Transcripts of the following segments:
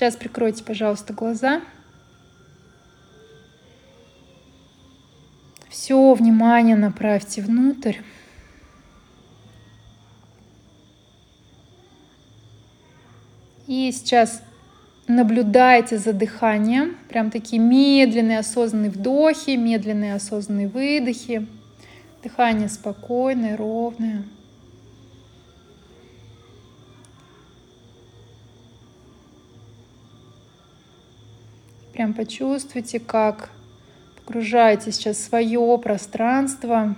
Сейчас прикройте, пожалуйста, глаза. Все внимание направьте внутрь. И сейчас наблюдайте за дыханием. Прям такие медленные осознанные вдохи, медленные осознанные выдохи. Дыхание спокойное, ровное. Прям почувствуйте, как погружаете сейчас свое пространство.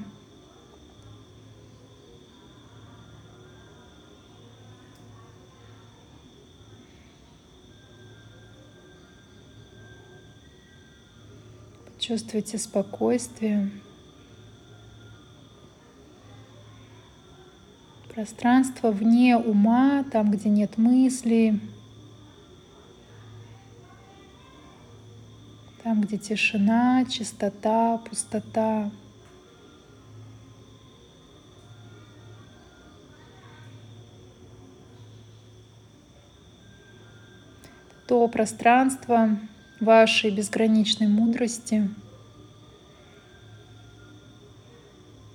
Чувствуйте спокойствие. Пространство вне ума, там, где нет мыслей. Где тишина, чистота, пустота. То пространство, вашей безграничной мудрости,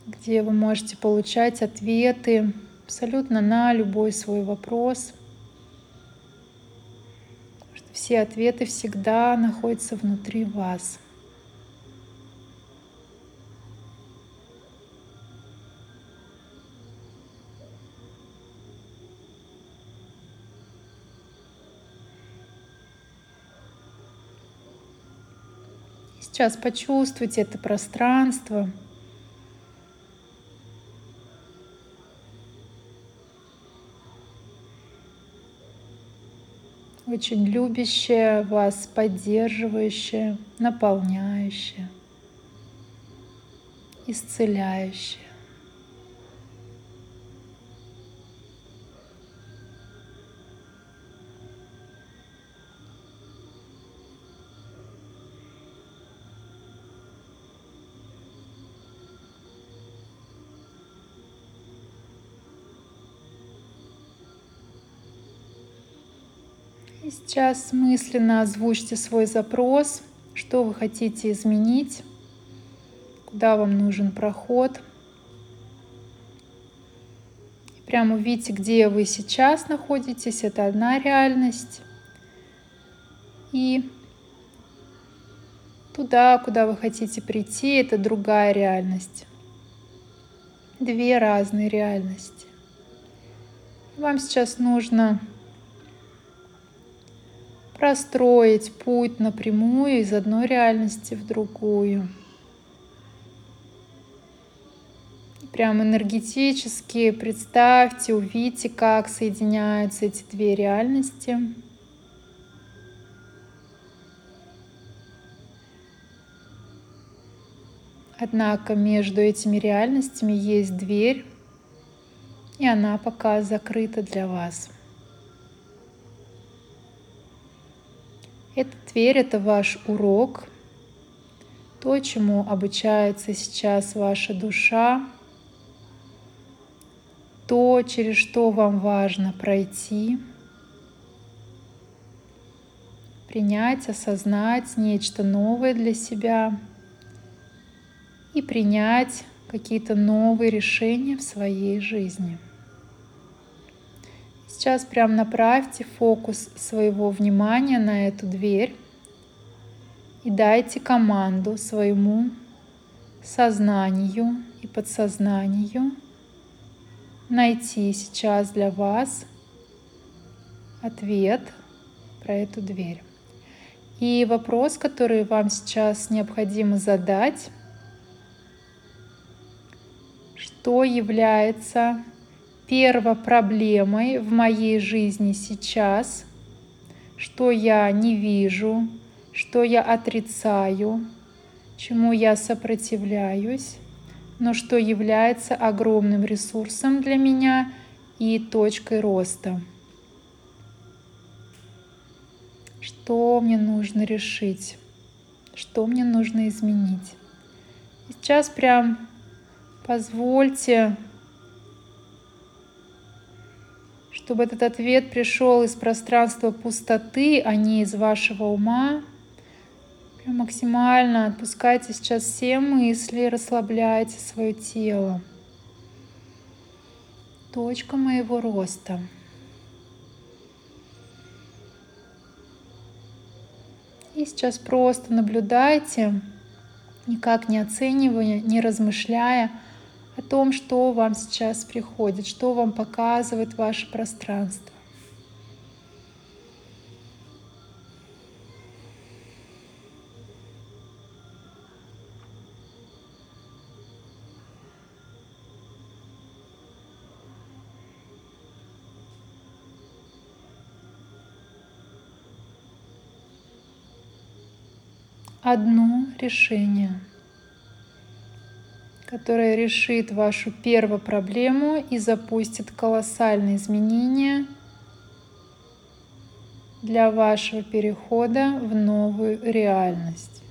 где вы можете получать ответы абсолютно на любой свой вопрос. Все ответы всегда находятся внутри вас. Сейчас почувствуйте это пространство. Очень любящее вас, поддерживающее, наполняющее, исцеляющее. И сейчас мысленно озвучьте свой запрос, что вы хотите изменить, куда вам нужен проход. И прямо увидите, где вы сейчас находитесь, это одна реальность. И туда, куда вы хотите прийти, это другая реальность. Две разные реальности. Вам сейчас нужно простроить путь напрямую из одной реальности в другую. Прям энергетически представьте, увидите, как соединяются эти две реальности. Однако между этими реальностями есть дверь, и она пока закрыта для вас. Эта дверь — это ваш урок, то, чему обучается сейчас ваша душа, то, через что вам важно пройти, принять, осознать нечто новое для себя и принять какие-то новые решения в своей жизни. Сейчас прям направьте фокус своего внимания на эту дверь и дайте команду своему сознанию и подсознанию найти сейчас для вас ответ про эту дверь. И вопрос, который вам сейчас необходимо задать, что является проблемой в моей жизни сейчас, что я не вижу, что я отрицаю, чему я сопротивляюсь, но что является огромным ресурсом для меня и точкой роста. Что мне нужно решить? Что мне нужно изменить? сейчас прям позвольте чтобы этот ответ пришел из пространства пустоты, а не из вашего ума. Прям максимально отпускайте сейчас все мысли, расслабляйте свое тело. Точка моего роста. И сейчас просто наблюдайте, никак не оценивая, не размышляя, том, что вам сейчас приходит, что вам показывает ваше пространство. одно решение – которая решит вашу первую проблему и запустит колоссальные изменения для вашего перехода в новую реальность.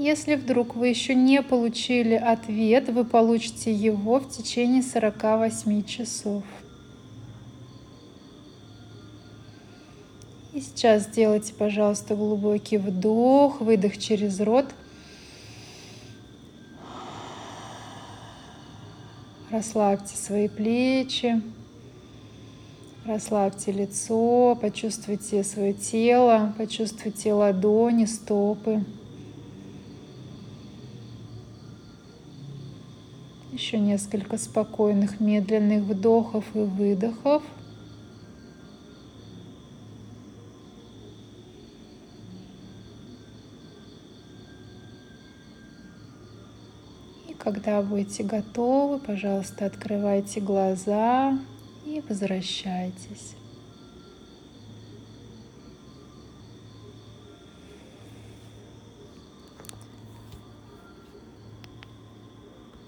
Если вдруг вы еще не получили ответ, вы получите его в течение 48 часов. И сейчас сделайте, пожалуйста, глубокий вдох, выдох через рот. Расслабьте свои плечи, расслабьте лицо, почувствуйте свое тело, почувствуйте ладони, стопы. Еще несколько спокойных, медленных вдохов и выдохов. И когда будете готовы, пожалуйста, открывайте глаза и возвращайтесь.